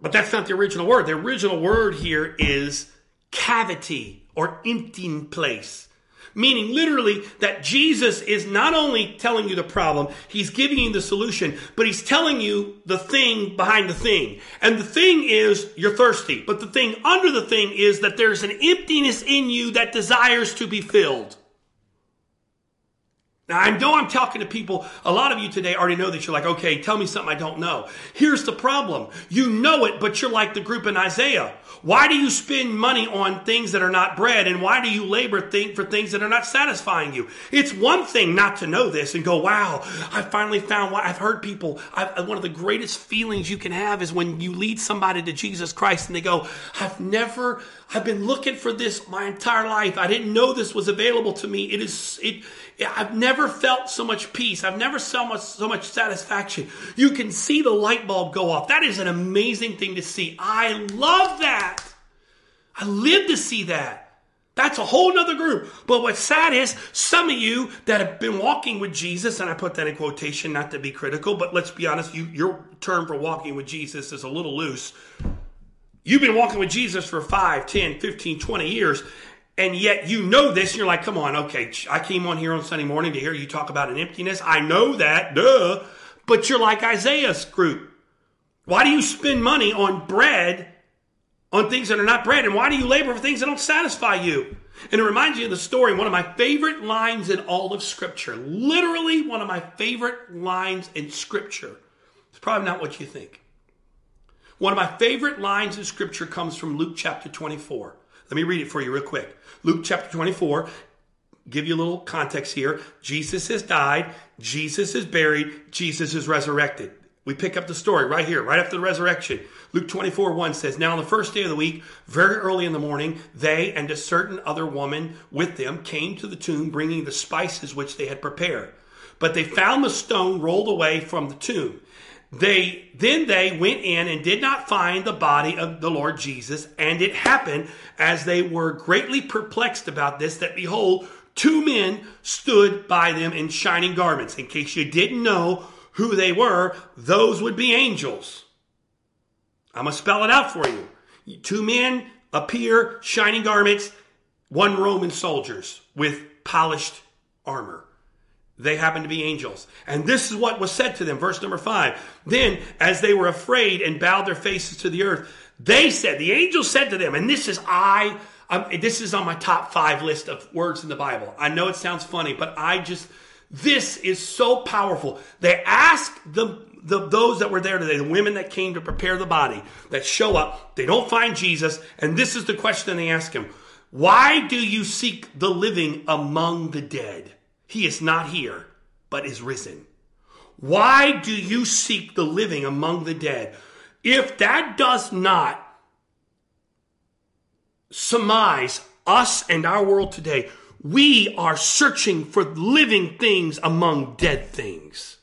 but that's not the original word. The original word here is cavity or emptying place. Meaning literally that Jesus is not only telling you the problem, he's giving you the solution, but he's telling you the thing behind the thing. And the thing is you're thirsty, but the thing under the thing is that there's an emptiness in you that desires to be filled. Now, I know I'm talking to people, a lot of you today already know that you're like, okay, tell me something I don't know. Here's the problem. You know it, but you're like the group in Isaiah. Why do you spend money on things that are not bread? And why do you labor think for things that are not satisfying you? It's one thing not to know this and go, wow, I finally found why I've heard people. I've, one of the greatest feelings you can have is when you lead somebody to Jesus Christ and they go, I've never, I've been looking for this my entire life. I didn't know this was available to me. It is, it, I've never felt so much peace. I've never so much, so much satisfaction. You can see the light bulb go off. That is an amazing thing to see. I love that. I live to see that. That's a whole nother group. But what's sad is some of you that have been walking with Jesus, and I put that in quotation not to be critical, but let's be honest, you, your term for walking with Jesus is a little loose. You've been walking with Jesus for 5, 10, 15, 20 years, and yet you know this, and you're like, come on, okay, I came on here on Sunday morning to hear you talk about an emptiness. I know that, duh. But you're like Isaiah's group. Why do you spend money on bread, on things that are not bread? And why do you labor for things that don't satisfy you? And it reminds you of the story, one of my favorite lines in all of Scripture. Literally one of my favorite lines in Scripture. It's probably not what you think. One of my favorite lines in scripture comes from Luke chapter 24. Let me read it for you real quick. Luke chapter 24, give you a little context here. Jesus has died, Jesus is buried, Jesus is resurrected. We pick up the story right here, right after the resurrection. Luke 24, 1 says, Now on the first day of the week, very early in the morning, they and a certain other woman with them came to the tomb bringing the spices which they had prepared. But they found the stone rolled away from the tomb. They then they went in and did not find the body of the Lord Jesus. And it happened as they were greatly perplexed about this that behold, two men stood by them in shining garments. In case you didn't know who they were, those would be angels. I'm gonna spell it out for you. Two men appear, shining garments, one Roman soldiers with polished armor. They happen to be angels. And this is what was said to them. Verse number five. Then, as they were afraid and bowed their faces to the earth, they said, the angels said to them, and this is I, I'm, this is on my top five list of words in the Bible. I know it sounds funny, but I just, this is so powerful. They ask the, the, those that were there today, the women that came to prepare the body, that show up, they don't find Jesus, and this is the question they ask him. Why do you seek the living among the dead? He is not here, but is risen. Why do you seek the living among the dead? If that does not surmise us and our world today, we are searching for living things among dead things.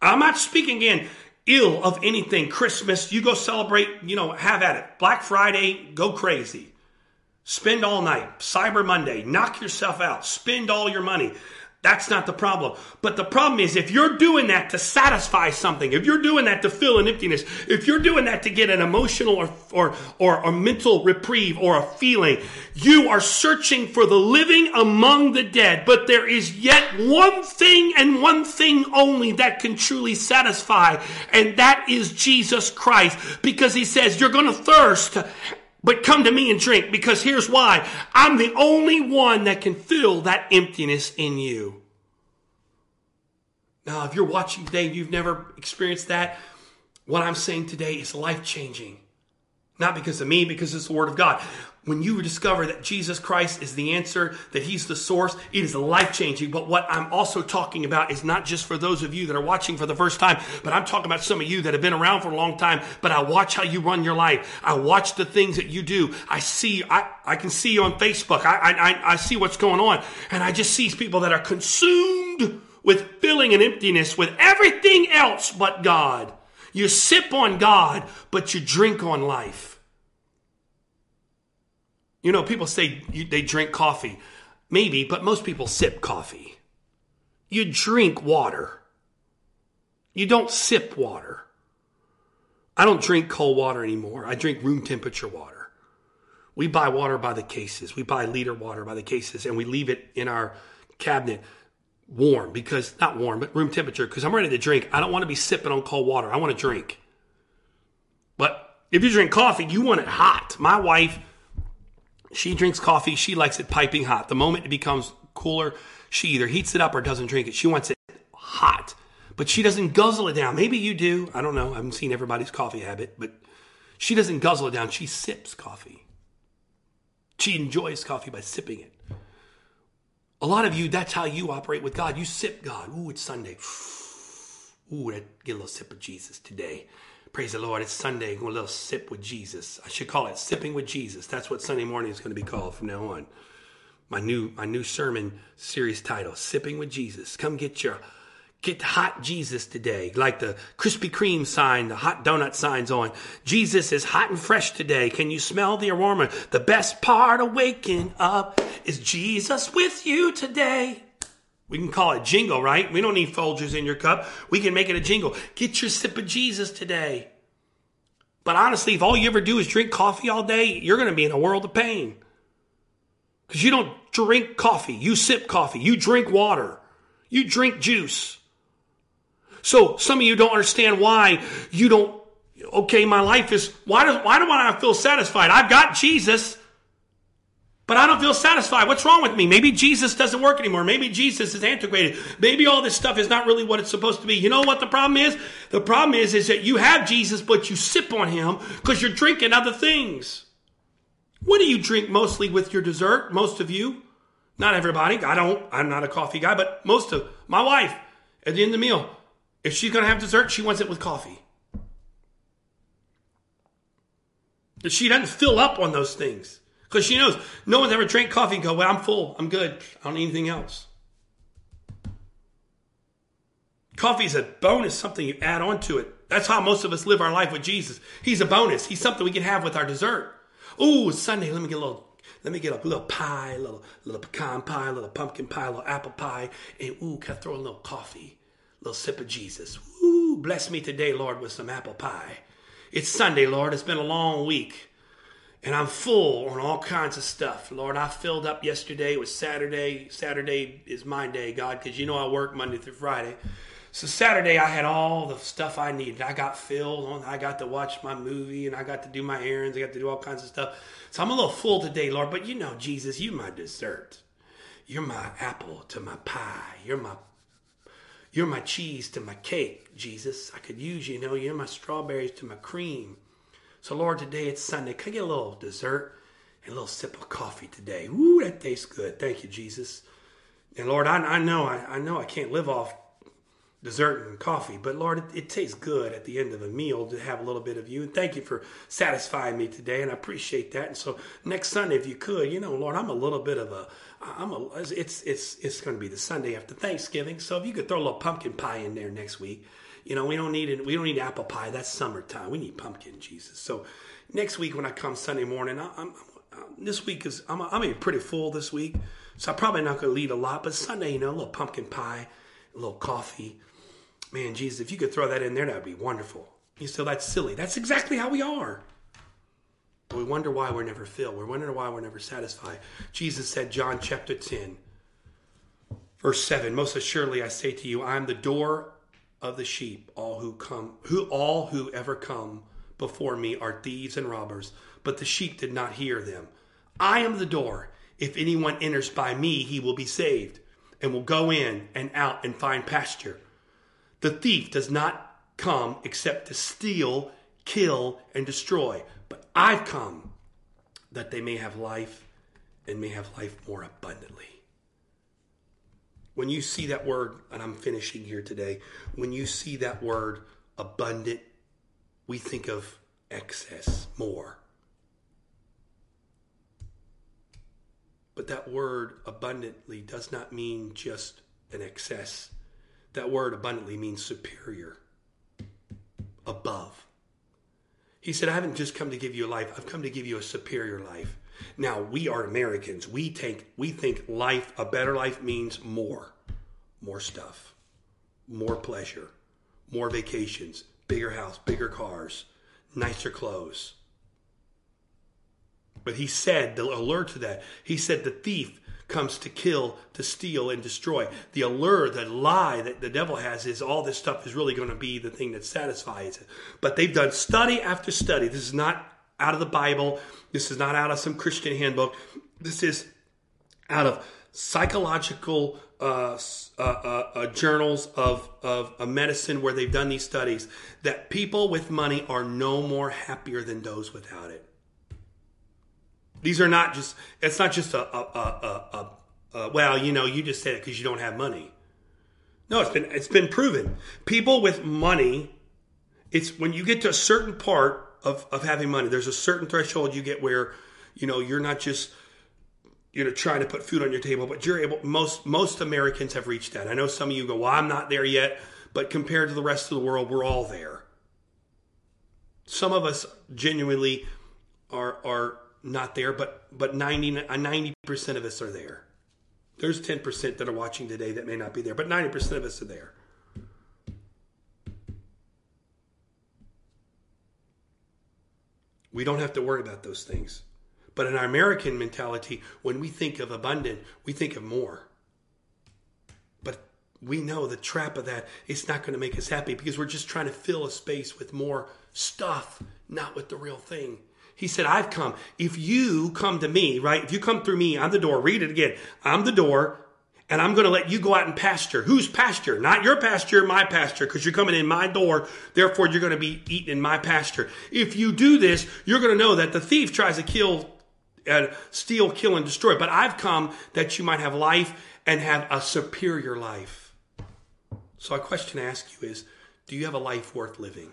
I'm not speaking again ill of anything. Christmas, you go celebrate, you know, have at it. Black Friday, go crazy. Spend all night. Cyber Monday, knock yourself out. Spend all your money. That's not the problem. But the problem is if you're doing that to satisfy something, if you're doing that to fill an emptiness, if you're doing that to get an emotional or, or, or a mental reprieve or a feeling, you are searching for the living among the dead. But there is yet one thing and one thing only that can truly satisfy, and that is Jesus Christ. Because he says, you're going to thirst but come to me and drink because here's why. I'm the only one that can fill that emptiness in you. Now, if you're watching today and you've never experienced that, what I'm saying today is life changing. Not because of me, because it's the Word of God when you discover that Jesus Christ is the answer, that He's the source, it is life changing. But what I'm also talking about is not just for those of you that are watching for the first time, but I'm talking about some of you that have been around for a long time. But I watch how you run your life. I watch the things that you do. I see, I, I can see you on Facebook. I, I, I see what's going on. And I just see people that are consumed with filling an emptiness with everything else but God. You sip on God, but you drink on life. You know, people say they drink coffee. Maybe, but most people sip coffee. You drink water. You don't sip water. I don't drink cold water anymore. I drink room temperature water. We buy water by the cases. We buy liter water by the cases and we leave it in our cabinet warm because, not warm, but room temperature because I'm ready to drink. I don't want to be sipping on cold water. I want to drink. But if you drink coffee, you want it hot. My wife she drinks coffee. She likes it piping hot. The moment it becomes cooler, she either heats it up or doesn't drink it. She wants it hot, but she doesn't guzzle it down. Maybe you do. I don't know. I haven't seen everybody's coffee habit, but she doesn't guzzle it down. She sips coffee. She enjoys coffee by sipping it. A lot of you, that's how you operate with God. You sip God. Ooh, it's Sunday. Ooh, get a little sip of Jesus today. Praise the Lord. It's Sunday. Go a little sip with Jesus. I should call it sipping with Jesus. That's what Sunday morning is going to be called from now on. My new my new sermon series title, Sipping with Jesus. Come get your get the hot Jesus today. Like the Krispy Kreme sign, the hot donut signs on. Jesus is hot and fresh today. Can you smell the aroma? The best part of waking up is Jesus with you today. We can call it jingle, right? We don't need Folgers in your cup. We can make it a jingle. Get your sip of Jesus today. But honestly, if all you ever do is drink coffee all day, you're going to be in a world of pain. Because you don't drink coffee. You sip coffee. You drink water. You drink juice. So some of you don't understand why you don't, okay, my life is, why do, why do I not feel satisfied? I've got Jesus. But I don't feel satisfied. What's wrong with me? Maybe Jesus doesn't work anymore. Maybe Jesus is antiquated. Maybe all this stuff is not really what it's supposed to be. You know what the problem is? The problem is, is that you have Jesus, but you sip on him because you're drinking other things. What do you drink mostly with your dessert? Most of you. Not everybody. I don't. I'm not a coffee guy, but most of my wife at the end of the meal, if she's going to have dessert, she wants it with coffee. She doesn't fill up on those things. Because she knows no one's ever drank coffee and go, well, I'm full. I'm good. I don't need anything else. Coffee is a bonus, something you add on to it. That's how most of us live our life with Jesus. He's a bonus. He's something we can have with our dessert. Ooh, Sunday, let me get a little, let me get a little pie, a little, little pecan pie, a little pumpkin pie, a little apple pie, and ooh, can I throw a little coffee, little sip of Jesus. Ooh, bless me today, Lord, with some apple pie. It's Sunday, Lord. It's been a long week and I'm full on all kinds of stuff. Lord, I filled up yesterday. It was Saturday. Saturday is my day, God, because you know I work Monday through Friday. So Saturday I had all the stuff I needed. I got filled on. I got to watch my movie and I got to do my errands. I got to do all kinds of stuff. So I'm a little full today, Lord. But you know, Jesus, you're my dessert. You're my apple to my pie. You're my you're my cheese to my cake, Jesus. I could use you, you know, you're my strawberries to my cream. So, Lord, today it's Sunday. Can I get a little dessert and a little sip of coffee today? Ooh, that tastes good. Thank you, Jesus. And Lord, I, I know I, I know I can't live off dessert and coffee, but Lord, it, it, tastes good at the end of a meal to have a little bit of you. And thank you for satisfying me today, and I appreciate that. And so next Sunday, if you could, you know, Lord, I'm a little bit of a, I'm a, it's it's it's going to be the Sunday after Thanksgiving, so if you could throw a little pumpkin pie in there next week, you know, we don't need it. We don't need apple pie. That's summertime. We need pumpkin, Jesus. So next week when I come Sunday morning, I, am this week is I'm I'm pretty full this week, so I'm probably not going to lead a lot. But Sunday, you know, a little pumpkin pie, a little coffee. Man, Jesus, if you could throw that in there, that would be wonderful. You say that's silly. That's exactly how we are. We wonder why we're never filled. We're wondering why we're never satisfied. Jesus said, John chapter 10, verse 7, Most assuredly I say to you, I am the door of the sheep all who come who all who ever come before me are thieves and robbers but the sheep did not hear them i am the door if anyone enters by me he will be saved and will go in and out and find pasture the thief does not come except to steal kill and destroy but i've come that they may have life and may have life more abundantly when you see that word, and I'm finishing here today, when you see that word abundant, we think of excess, more. But that word abundantly does not mean just an excess. That word abundantly means superior, above. He said, I haven't just come to give you a life, I've come to give you a superior life. Now, we are Americans. We think we think life, a better life means more. More stuff. More pleasure. More vacations. Bigger house, bigger cars, nicer clothes. But he said, the alert to that, he said the thief comes to kill, to steal, and destroy. The allure, the lie that the devil has is all this stuff is really going to be the thing that satisfies it. But they've done study after study. This is not out of the Bible. This is not out of some Christian handbook. This is out of psychological uh, uh, uh, uh, journals of, of medicine where they've done these studies that people with money are no more happier than those without it. These are not just, it's not just a, a, a, a well, you know, you just said it because you don't have money. No, it's been, it's been proven. People with money, it's when you get to a certain part of, of having money. There's a certain threshold you get where, you know, you're not just you know trying to put food on your table, but you're able. Most most Americans have reached that. I know some of you go, well, I'm not there yet, but compared to the rest of the world, we're all there. Some of us genuinely are are not there, but but 90 percent of us are there. There's 10% that are watching today that may not be there, but 90% of us are there. We don't have to worry about those things. But in our American mentality, when we think of abundant, we think of more. But we know the trap of that, it's not going to make us happy because we're just trying to fill a space with more stuff, not with the real thing. He said, I've come. If you come to me, right? If you come through me, I'm the door. Read it again. I'm the door and I'm going to let you go out and pasture. Whose pasture? Not your pasture, my pasture, because you're coming in my door. Therefore, you're going to be eating in my pasture. If you do this, you're going to know that the thief tries to kill, and steal, kill, and destroy. But I've come that you might have life and have a superior life. So, a question to ask you is Do you have a life worth living?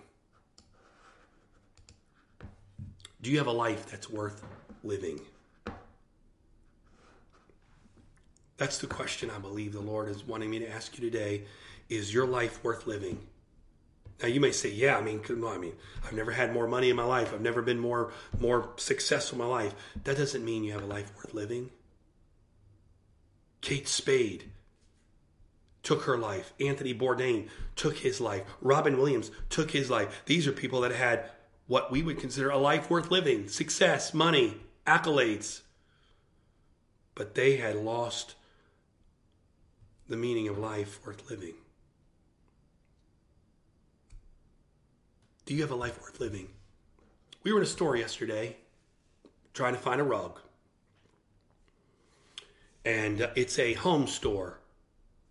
Do you have a life that's worth living? That's the question I believe the Lord is wanting me to ask you today. Is your life worth living? Now you may say, "Yeah, I mean, I mean, I've never had more money in my life. I've never been more more successful in my life." That doesn't mean you have a life worth living. Kate Spade took her life. Anthony Bourdain took his life. Robin Williams took his life. These are people that had what we would consider a life worth living, success, money, accolades. But they had lost the meaning of life worth living. Do you have a life worth living? We were in a store yesterday trying to find a rug. And uh, it's a home store.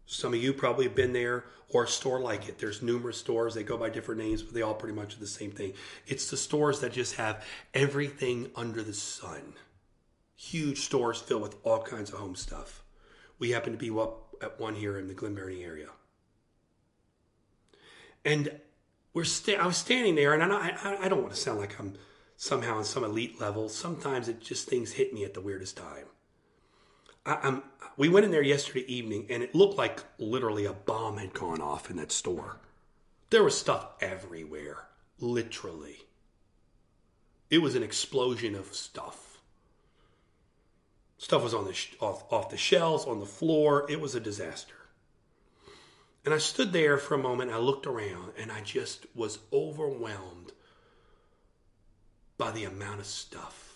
Some of you probably have been there or a store like it. There's numerous stores. They go by different names, but they all pretty much are the same thing. It's the stores that just have everything under the sun. Huge stores filled with all kinds of home stuff. We happen to be up at one here in the Glen Burnie area. And we're sta- I was standing there, and I, I, I don't want to sound like I'm somehow on some elite level. Sometimes it just things hit me at the weirdest time. I, we went in there yesterday evening, and it looked like literally a bomb had gone off in that store. There was stuff everywhere, literally. It was an explosion of stuff. Stuff was on the sh- off, off the shelves, on the floor. It was a disaster. And I stood there for a moment. I looked around and I just was overwhelmed by the amount of stuff.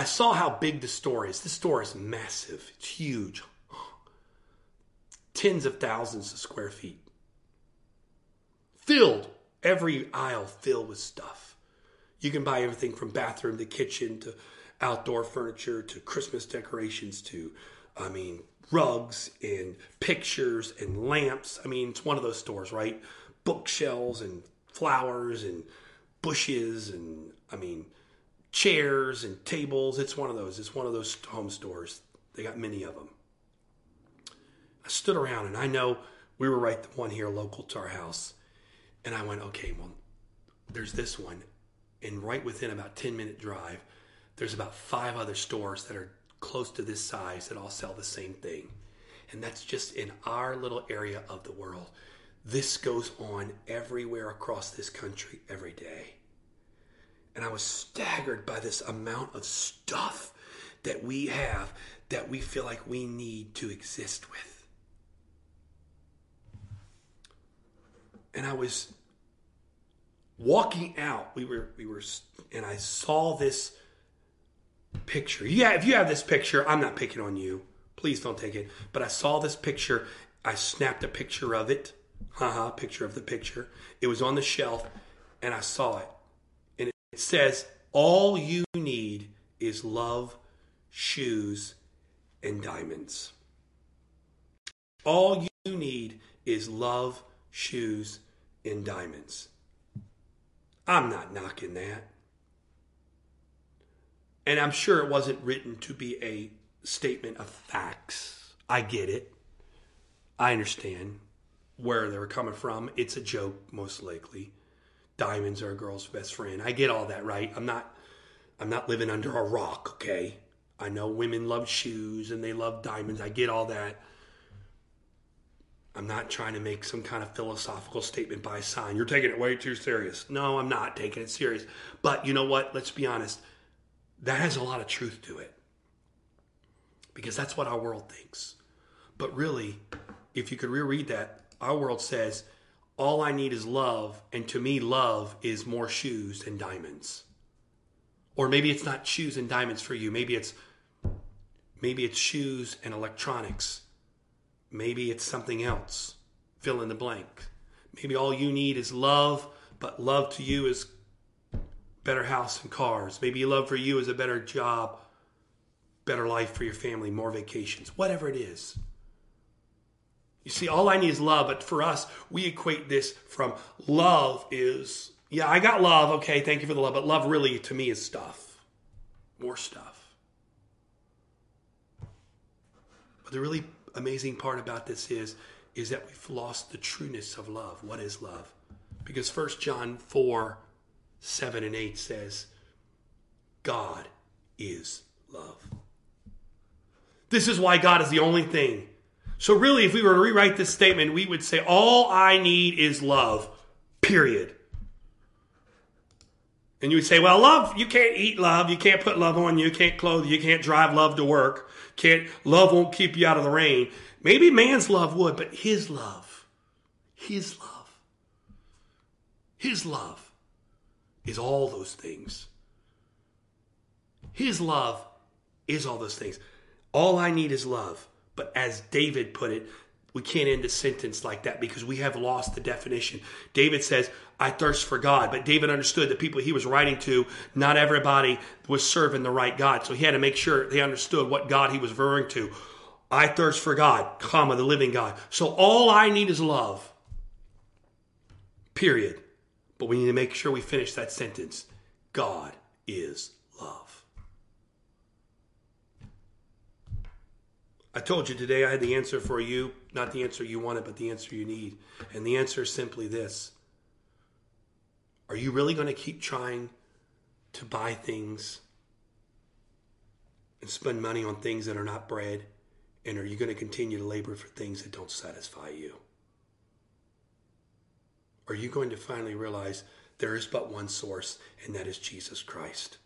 I saw how big the store is. This store is massive, it's huge. Tens of thousands of square feet. Filled, every aisle filled with stuff. You can buy everything from bathroom to kitchen to outdoor furniture to Christmas decorations to, I mean, rugs and pictures and lamps. I mean, it's one of those stores, right? Bookshelves and flowers and bushes and, I mean, chairs and tables. It's one of those. It's one of those home stores. They got many of them. I stood around and I know we were right the one here local to our house. And I went, okay, well, there's this one and right within about 10 minute drive there's about five other stores that are close to this size that all sell the same thing and that's just in our little area of the world this goes on everywhere across this country every day and i was staggered by this amount of stuff that we have that we feel like we need to exist with and i was walking out, we were we were, and I saw this picture. Yeah, if you have this picture, I'm not picking on you. Please don't take it. But I saw this picture. I snapped a picture of it. Haha, picture of the picture. It was on the shelf, and I saw it. It says, "All you need is love, shoes, and diamonds." All you need is love, shoes, and diamonds. I'm not knocking that. And I'm sure it wasn't written to be a statement of facts. I get it. I understand where they were coming from. It's a joke, most likely. Diamonds are a girl's best friend. I get all that, right? I'm not I'm not living under a rock, okay? I know women love shoes and they love diamonds. I get all that. I'm not trying to make some kind of philosophical statement by sign. You're taking it way too serious. No, I'm not taking it serious. But you know what? Let's be honest. That has a lot of truth to it. Because that's what our world thinks. But really, if you could reread that, our world says, all I need is love. And to me, love is more shoes and diamonds. Or maybe it's not shoes and diamonds for you. Maybe it's maybe it's shoes and electronics Maybe it's something else. Fill in the blank. Maybe all you need is love, but love to you is better house and cars. Maybe love for you is a better job, better life for your family, more vacations, whatever it is. You see, all I need is love, but for us, we equate this from love is, yeah, I got love, okay, thank you for the love, but love really to me is stuff, more stuff. But the really amazing part about this is, is that we've lost the trueness of love. What is love? Because 1 John 4 7 and 8 says, God is love. This is why God is the only thing. So, really, if we were to rewrite this statement, we would say, All I need is love, period. And you would say, Well, love, you can't eat love. You can't put love on you. You can't clothe you. You can't drive love to work. Can't, love won't keep you out of the rain. Maybe man's love would, but his love, his love, his love is all those things. His love is all those things. All I need is love. But as David put it, we can't end a sentence like that because we have lost the definition. David says, I thirst for God. But David understood the people he was writing to, not everybody was serving the right God. So he had to make sure they understood what God he was referring to. I thirst for God, comma, the living God. So all I need is love. Period. But we need to make sure we finish that sentence God is love. I told you today I had the answer for you, not the answer you wanted, but the answer you need. And the answer is simply this Are you really going to keep trying to buy things and spend money on things that are not bread? And are you going to continue to labor for things that don't satisfy you? are you going to finally realize there is but one source, and that is Jesus Christ?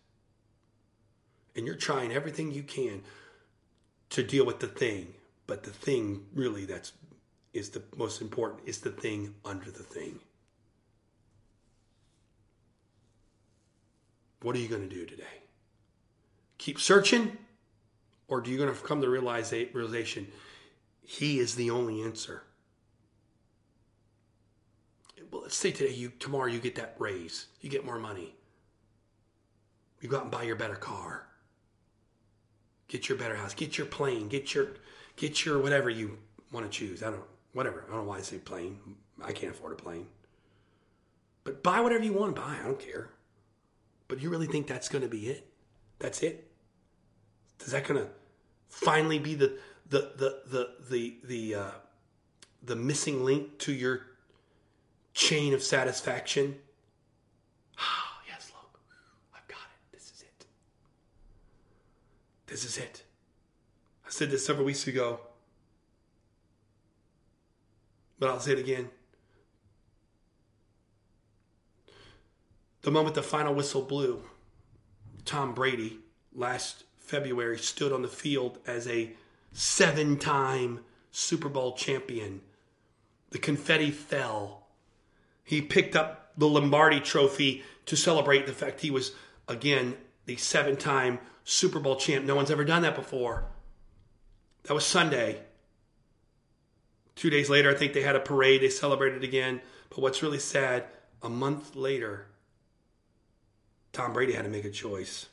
And you're trying everything you can to deal with the thing, but the thing really that's is the most important is the thing under the thing. What are you going to do today? Keep searching, or do you going to come to realize realization He is the only answer? well, let's say today you tomorrow you get that raise, you get more money. You go out and buy your better car. Get your better house, get your plane, get your get your whatever you want to choose. I don't whatever. I don't know why I say plane. I can't afford a plane. But buy whatever you want to buy. I don't care. But you really think that's going to be it? That's it? Is that going to finally be the the the the the the uh, the missing link to your chain of satisfaction. Oh, yes, look, I've got it. This is it. This is it. I said this several weeks ago, but I'll say it again. The moment the final whistle blew, Tom Brady last February stood on the field as a seven time Super Bowl champion. The confetti fell he picked up the Lombardi trophy to celebrate the fact he was, again, the seven time Super Bowl champ. No one's ever done that before. That was Sunday. Two days later, I think they had a parade. They celebrated again. But what's really sad, a month later, Tom Brady had to make a choice.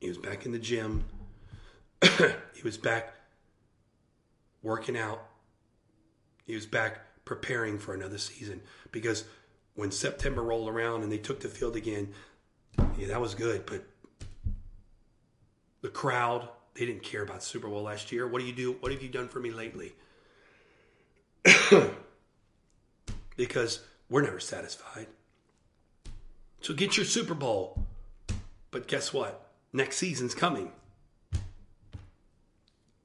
He was back in the gym. he was back working out. He was back preparing for another season because when September rolled around and they took the field again, yeah, that was good. But the crowd, they didn't care about Super Bowl last year. What do you do? What have you done for me lately? because we're never satisfied. So get your Super Bowl. But guess what? Next season's coming.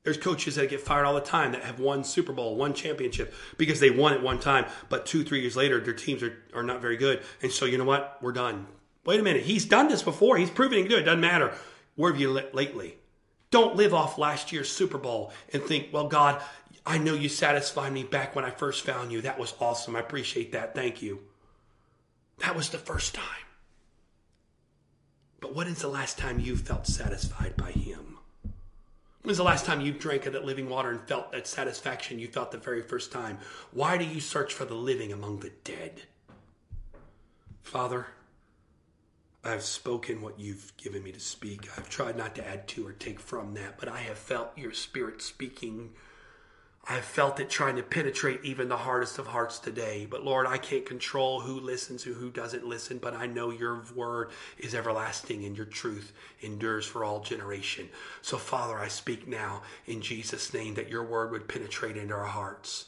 There's coaches that get fired all the time that have won Super Bowl, won championship because they won it one time, but two, three years later, their teams are, are not very good. And so, you know what? We're done. Wait a minute. He's done this before. He's proven he can do it. Doesn't matter. Where have you lit lately? Don't live off last year's Super Bowl and think, well, God, I know you satisfied me back when I first found you. That was awesome. I appreciate that. Thank you. That was the first time. But when is the last time you felt satisfied by Him? When's the last time you drank of that living water and felt that satisfaction you felt the very first time? Why do you search for the living among the dead? Father, I've spoken what you've given me to speak. I've tried not to add to or take from that, but I have felt your spirit speaking. I've felt it trying to penetrate even the hardest of hearts today. But Lord, I can't control who listens or who doesn't listen, but I know your word is everlasting and your truth endures for all generation. So, Father, I speak now in Jesus' name that your word would penetrate into our hearts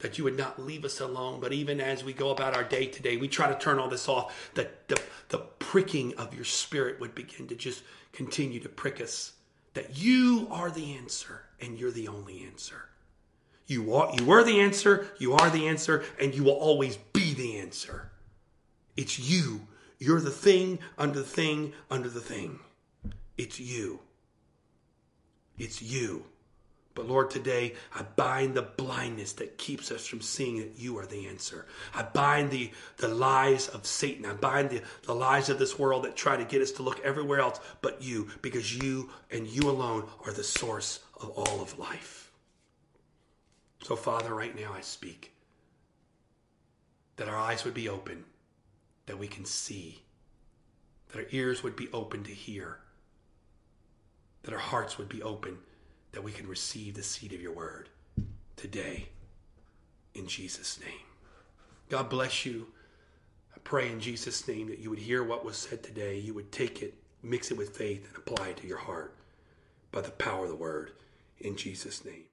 that you would not leave us alone. But even as we go about our day today, we try to turn all this off, that the, the pricking of your spirit would begin to just continue to prick us. That you are the answer and you're the only answer. You are you were the answer, you are the answer, and you will always be the answer. It's you. You're the thing under the thing under the thing. It's you. It's you. But Lord, today I bind the blindness that keeps us from seeing that you are the answer. I bind the, the lies of Satan. I bind the, the lies of this world that try to get us to look everywhere else but you, because you and you alone are the source of all of life. So, Father, right now I speak that our eyes would be open, that we can see, that our ears would be open to hear, that our hearts would be open that we can receive the seed of your word today in Jesus' name. God bless you. I pray in Jesus' name that you would hear what was said today. You would take it, mix it with faith, and apply it to your heart by the power of the word in Jesus' name.